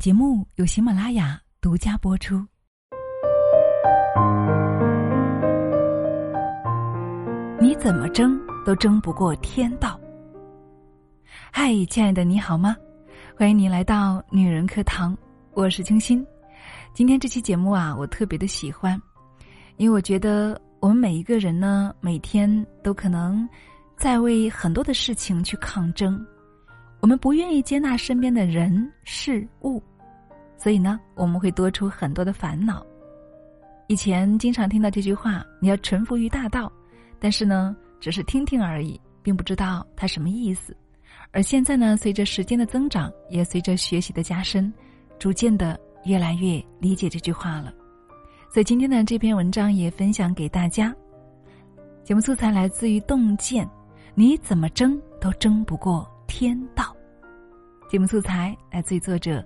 节目由喜马拉雅独家播出。你怎么争都争不过天道。嗨，亲爱的，你好吗？欢迎你来到女人课堂，我是清新。今天这期节目啊，我特别的喜欢，因为我觉得我们每一个人呢，每天都可能在为很多的事情去抗争。我们不愿意接纳身边的人事物，所以呢，我们会多出很多的烦恼。以前经常听到这句话：“你要臣服于大道。”但是呢，只是听听而已，并不知道它什么意思。而现在呢，随着时间的增长，也随着学习的加深，逐渐的越来越理解这句话了。所以今天的这篇文章也分享给大家。节目素材来自于洞见，你怎么争都争不过。天道，节目素材来自于作者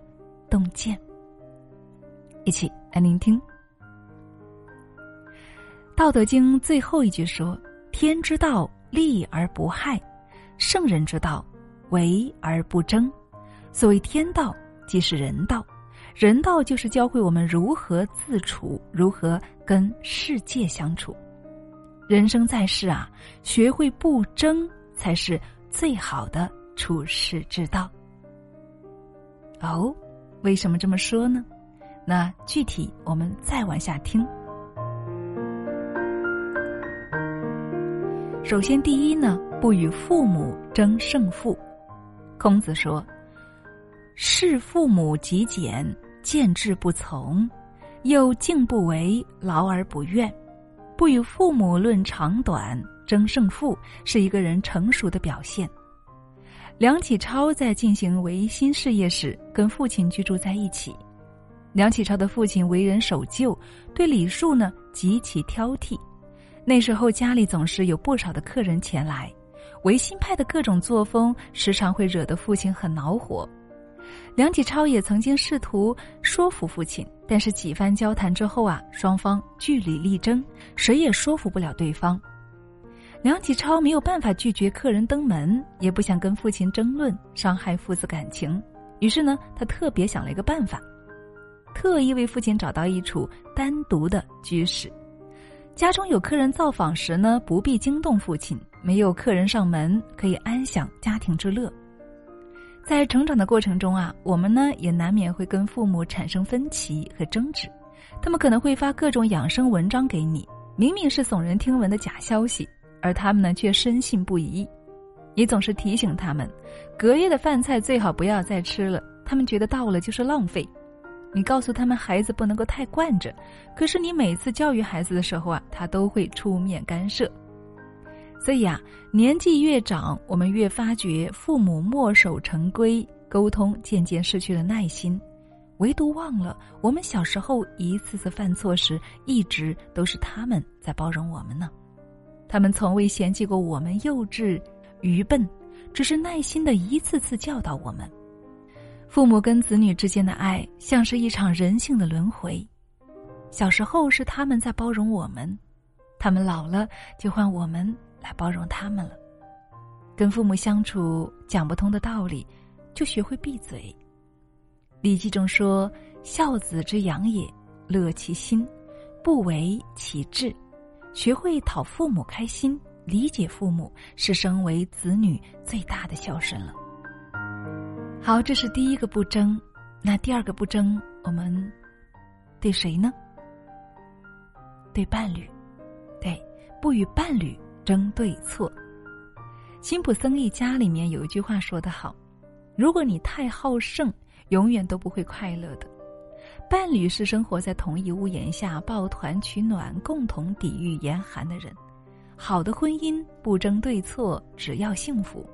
洞见。一起来聆听《道德经》最后一句说：“天之道，利而不害；圣人之道，为而不争。”所谓天道，即是人道。人道就是教会我们如何自处，如何跟世界相处。人生在世啊，学会不争才是最好的。处世之道。哦，为什么这么说呢？那具体我们再往下听。首先，第一呢，不与父母争胜负。孔子说：“视父母极简，见志不从，又敬不为，劳而不怨。不与父母论长短，争胜负，是一个人成熟的表现。”梁启超在进行维新事业时，跟父亲居住在一起。梁启超的父亲为人守旧，对礼数呢极其挑剔。那时候家里总是有不少的客人前来，维新派的各种作风时常会惹得父亲很恼火。梁启超也曾经试图说服父亲，但是几番交谈之后啊，双方据理力争，谁也说服不了对方。梁启超没有办法拒绝客人登门，也不想跟父亲争论，伤害父子感情。于是呢，他特别想了一个办法，特意为父亲找到一处单独的居室。家中有客人造访时呢，不必惊动父亲；没有客人上门，可以安享家庭之乐。在成长的过程中啊，我们呢也难免会跟父母产生分歧和争执，他们可能会发各种养生文章给你，明明是耸人听闻的假消息。而他们呢，却深信不疑。你总是提醒他们，隔夜的饭菜最好不要再吃了，他们觉得到了就是浪费。你告诉他们，孩子不能够太惯着，可是你每次教育孩子的时候啊，他都会出面干涉。所以啊，年纪越长，我们越发觉父母墨守成规，沟通渐渐失去了耐心，唯独忘了我们小时候一次次犯错时，一直都是他们在包容我们呢。他们从未嫌弃过我们幼稚、愚笨，只是耐心的一次次教导我们。父母跟子女之间的爱，像是一场人性的轮回。小时候是他们在包容我们，他们老了就换我们来包容他们了。跟父母相处讲不通的道理，就学会闭嘴。《礼记》中说：“孝子之养也，乐其心，不为其志。”学会讨父母开心，理解父母，是身为子女最大的孝顺了。好，这是第一个不争。那第二个不争，我们对谁呢？对伴侣，对，不与伴侣争对错。辛普森一家里面有一句话说得好：如果你太好胜，永远都不会快乐的。伴侣是生活在同一屋檐下抱团取暖、共同抵御严寒的人。好的婚姻不争对错，只要幸福。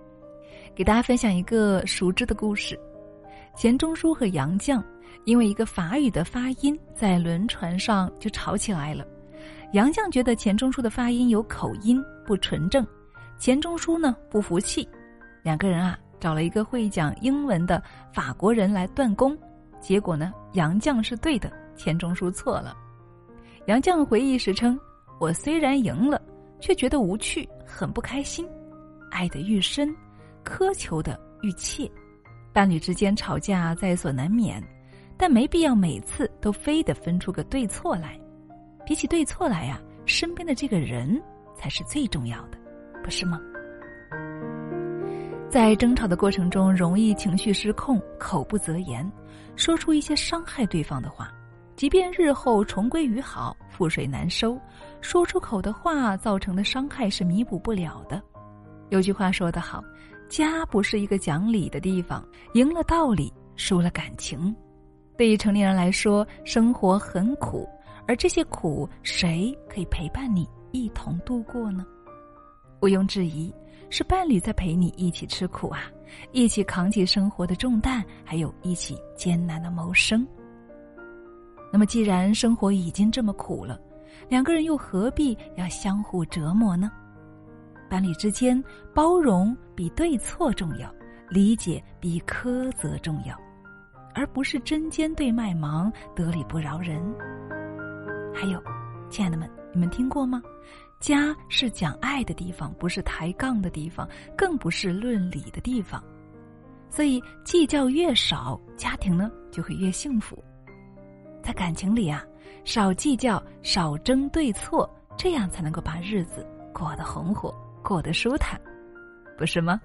给大家分享一个熟知的故事：钱钟书和杨绛因为一个法语的发音，在轮船上就吵起来了。杨绛觉得钱钟书的发音有口音，不纯正；钱钟书呢不服气，两个人啊找了一个会讲英文的法国人来断供。结果呢？杨绛是对的，钱钟书错了。杨绛回忆时称：“我虽然赢了，却觉得无趣，很不开心。爱得愈深，苛求的愈切。伴侣之间吵架在所难免，但没必要每次都非得分出个对错来。比起对错来呀，身边的这个人才是最重要的，不是吗？在争吵的过程中，容易情绪失控，口不择言，说出一些伤害对方的话。即便日后重归于好，覆水难收，说出口的话造成的伤害是弥补不了的。有句话说得好：“家不是一个讲理的地方，赢了道理，输了感情。”对于成年人来说，生活很苦，而这些苦，谁可以陪伴你一同度过呢？毋庸置疑，是伴侣在陪你一起吃苦啊，一起扛起生活的重担，还有一起艰难的谋生。那么，既然生活已经这么苦了，两个人又何必要相互折磨呢？伴侣之间，包容比对错重要，理解比苛责重要，而不是针尖对麦芒、得理不饶人。还有，亲爱的们，你们听过吗？家是讲爱的地方，不是抬杠的地方，更不是论理的地方。所以，计较越少，家庭呢就会越幸福。在感情里啊，少计较，少争对错，这样才能够把日子过得红火，过得舒坦，不是吗？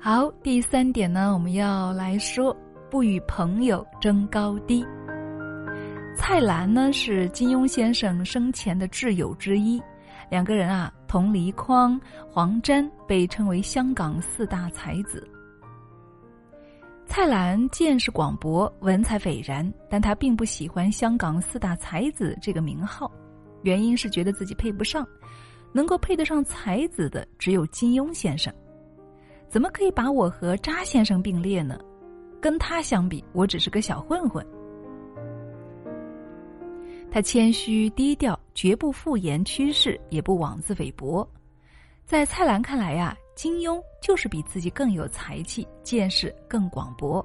好，第三点呢，我们要来说不与朋友争高低。蔡澜呢是金庸先生生前的挚友之一，两个人啊同黎匡、黄沾被称为香港四大才子。蔡澜见识广博，文采斐然，但他并不喜欢“香港四大才子”这个名号，原因是觉得自己配不上，能够配得上才子的只有金庸先生，怎么可以把我和查先生并列呢？跟他相比，我只是个小混混。他谦虚低调，绝不敷衍趋势，也不妄自菲薄。在蔡澜看来呀。金庸就是比自己更有才气，见识更广博。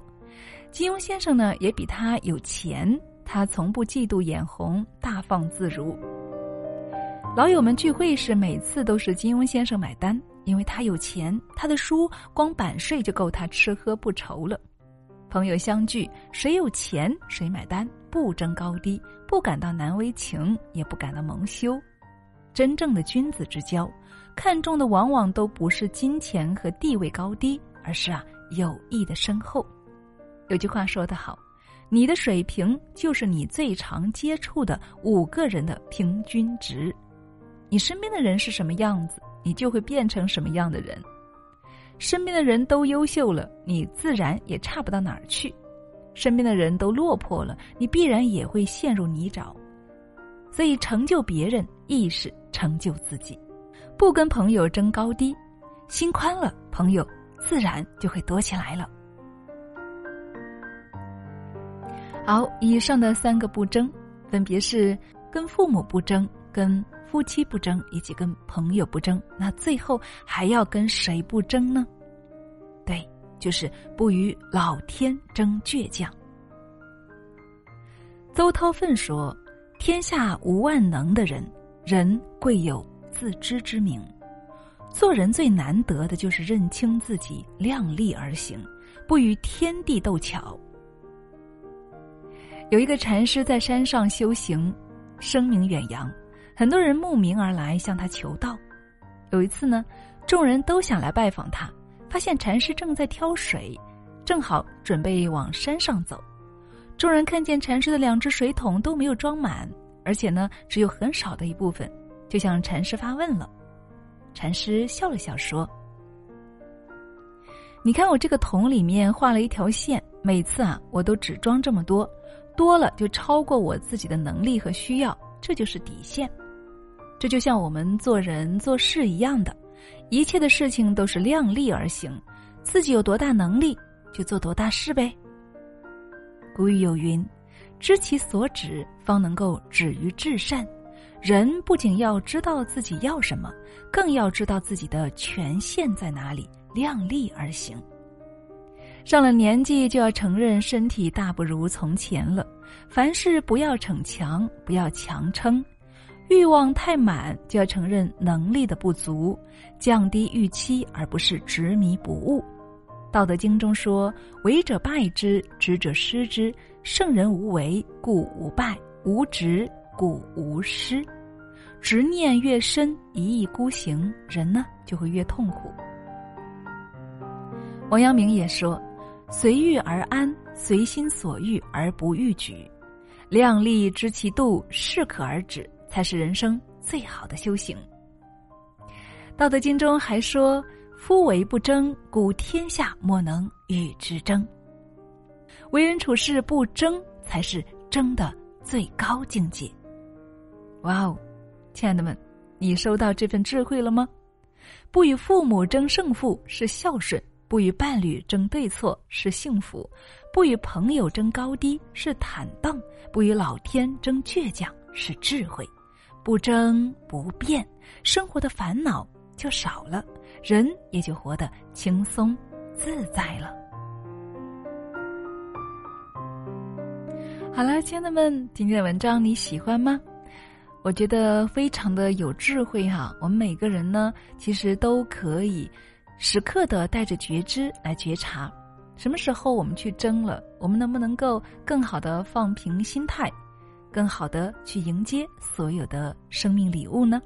金庸先生呢，也比他有钱，他从不嫉妒眼红，大放自如。老友们聚会时，每次都是金庸先生买单，因为他有钱，他的书光版税就够他吃喝不愁了。朋友相聚，谁有钱谁买单，不争高低，不感到难为情，也不感到蒙羞。真正的君子之交。看重的往往都不是金钱和地位高低，而是啊友谊的深厚。有句话说得好，你的水平就是你最常接触的五个人的平均值。你身边的人是什么样子，你就会变成什么样的人。身边的人都优秀了，你自然也差不到哪儿去；身边的人都落魄了，你必然也会陷入泥沼。所以，成就别人亦是成就自己。不跟朋友争高低，心宽了，朋友自然就会多起来了。好，以上的三个不争，分别是跟父母不争、跟夫妻不争，以及跟朋友不争。那最后还要跟谁不争呢？对，就是不与老天争倔强。邹韬奋说：“天下无万能的人，人贵有。”自知之明，做人最难得的就是认清自己，量力而行，不与天地斗巧。有一个禅师在山上修行，声名远扬，很多人慕名而来向他求道。有一次呢，众人都想来拜访他，发现禅师正在挑水，正好准备往山上走。众人看见禅师的两只水桶都没有装满，而且呢，只有很少的一部分。就向禅师发问了，禅师笑了笑说：“你看我这个桶里面画了一条线，每次啊我都只装这么多，多了就超过我自己的能力和需要，这就是底线。这就像我们做人做事一样的，一切的事情都是量力而行，自己有多大能力就做多大事呗。古语有云：知其所指，方能够止于至善。”人不仅要知道自己要什么，更要知道自己的权限在哪里，量力而行。上了年纪就要承认身体大不如从前了，凡事不要逞强，不要强撑，欲望太满就要承认能力的不足，降低预期而不是执迷不悟。道德经中说：“为者败之，执者失之，圣人无为，故无败；无执，故无失。执念越深，一意孤行，人呢就会越痛苦。王阳明也说：“随遇而安，随心所欲而不逾矩，量力知其度，适可而止，才是人生最好的修行。”《道德经》中还说：“夫为不争，故天下莫能与之争。”为人处事不争，才是争的最高境界。哇哦！亲爱的们，你收到这份智慧了吗？不与父母争胜负是孝顺，不与伴侣争对错是幸福，不与朋友争高低是坦荡，不与老天争倔强是智慧。不争不变，生活的烦恼就少了，人也就活得轻松自在了。好了，亲爱的们，今天的文章你喜欢吗？我觉得非常的有智慧哈，我们每个人呢，其实都可以时刻的带着觉知来觉察，什么时候我们去争了，我们能不能够更好的放平心态，更好的去迎接所有的生命礼物呢？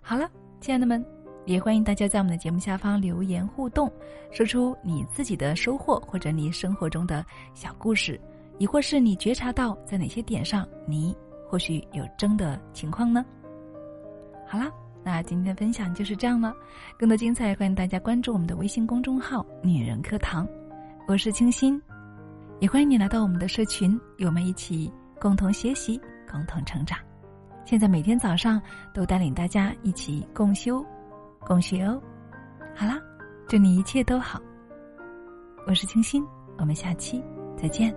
好了，亲爱的们，也欢迎大家在我们的节目下方留言互动，说出你自己的收获或者你生活中的小故事，亦或是你觉察到在哪些点上你。或许有争的情况呢。好啦，那今天的分享就是这样了。更多精彩，欢迎大家关注我们的微信公众号“女人课堂”，我是清新，也欢迎你来到我们的社群，与我们一起共同学习、共同成长。现在每天早上都带领大家一起共修、共学哦。好啦，祝你一切都好。我是清新，我们下期再见。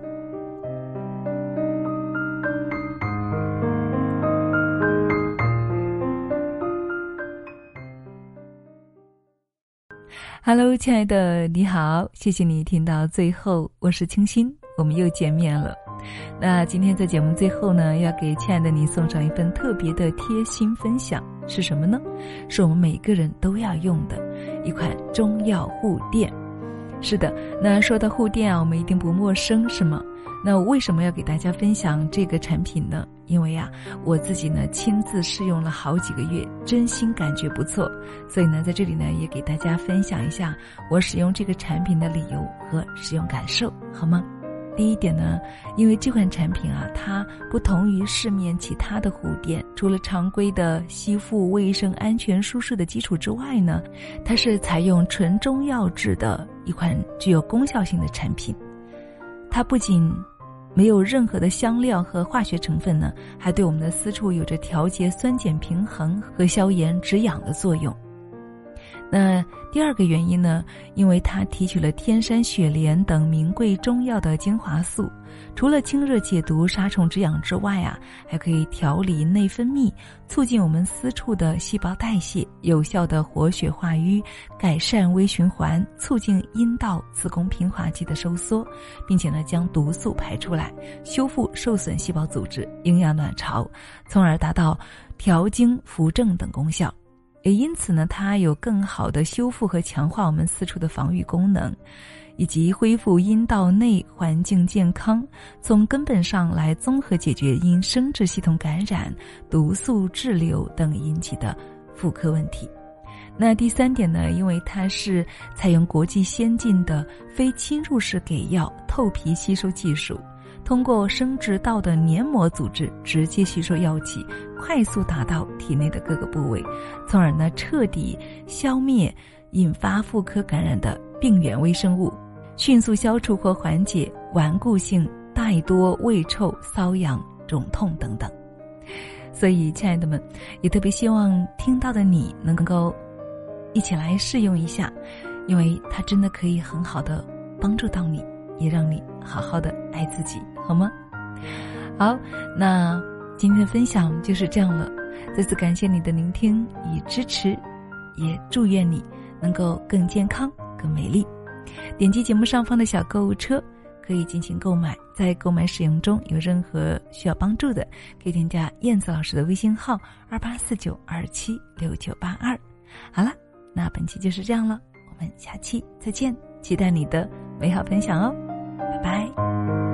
Hello，亲爱的，你好，谢谢你听到最后，我是清新，我们又见面了。那今天在节目最后呢，要给亲爱的你送上一份特别的贴心分享，是什么呢？是我们每个人都要用的一款中药护垫。是的，那说到护垫啊，我们一定不陌生，是吗？那我为什么要给大家分享这个产品呢？因为呀，我自己呢亲自试用了好几个月，真心感觉不错，所以呢，在这里呢也给大家分享一下我使用这个产品的理由和使用感受，好吗？第一点呢，因为这款产品啊，它不同于市面其他的护垫，除了常规的吸附、卫生、安全、舒适的基础之外呢，它是采用纯中药制的一款具有功效性的产品，它不仅。没有任何的香料和化学成分呢，还对我们的私处有着调节酸碱平衡和消炎止痒的作用。那第二个原因呢，因为它提取了天山雪莲等名贵中药的精华素。除了清热解毒、杀虫止痒之外啊，还可以调理内分泌，促进我们私处的细胞代谢，有效的活血化瘀，改善微循环，促进阴道、子宫平滑肌的收缩，并且呢将毒素排出来，修复受损细胞组织，营养卵巢，从而达到调经扶正等功效。也因此呢，它有更好的修复和强化我们私处的防御功能。以及恢复阴道内环境健康，从根本上来综合解决因生殖系统感染、毒素滞留等引起的妇科问题。那第三点呢？因为它是采用国际先进的非侵入式给药透皮吸收技术，通过生殖道的黏膜组织直接吸收药剂，快速达到体内的各个部位，从而呢彻底消灭引发妇科感染的病原微生物。迅速消除或缓解顽固性带多、胃臭、瘙痒、肿痛等等。所以，亲爱的们，也特别希望听到的你能够一起来试用一下，因为它真的可以很好的帮助到你，也让你好好的爱自己，好吗？好，那今天的分享就是这样了。再次感谢你的聆听与支持，也祝愿你能够更健康、更美丽。点击节目上方的小购物车，可以进行购买。在购买使用中有任何需要帮助的，可以添加燕子老师的微信号二八四九二七六九八二。好了，那本期就是这样了，我们下期再见，期待你的美好分享哦，拜。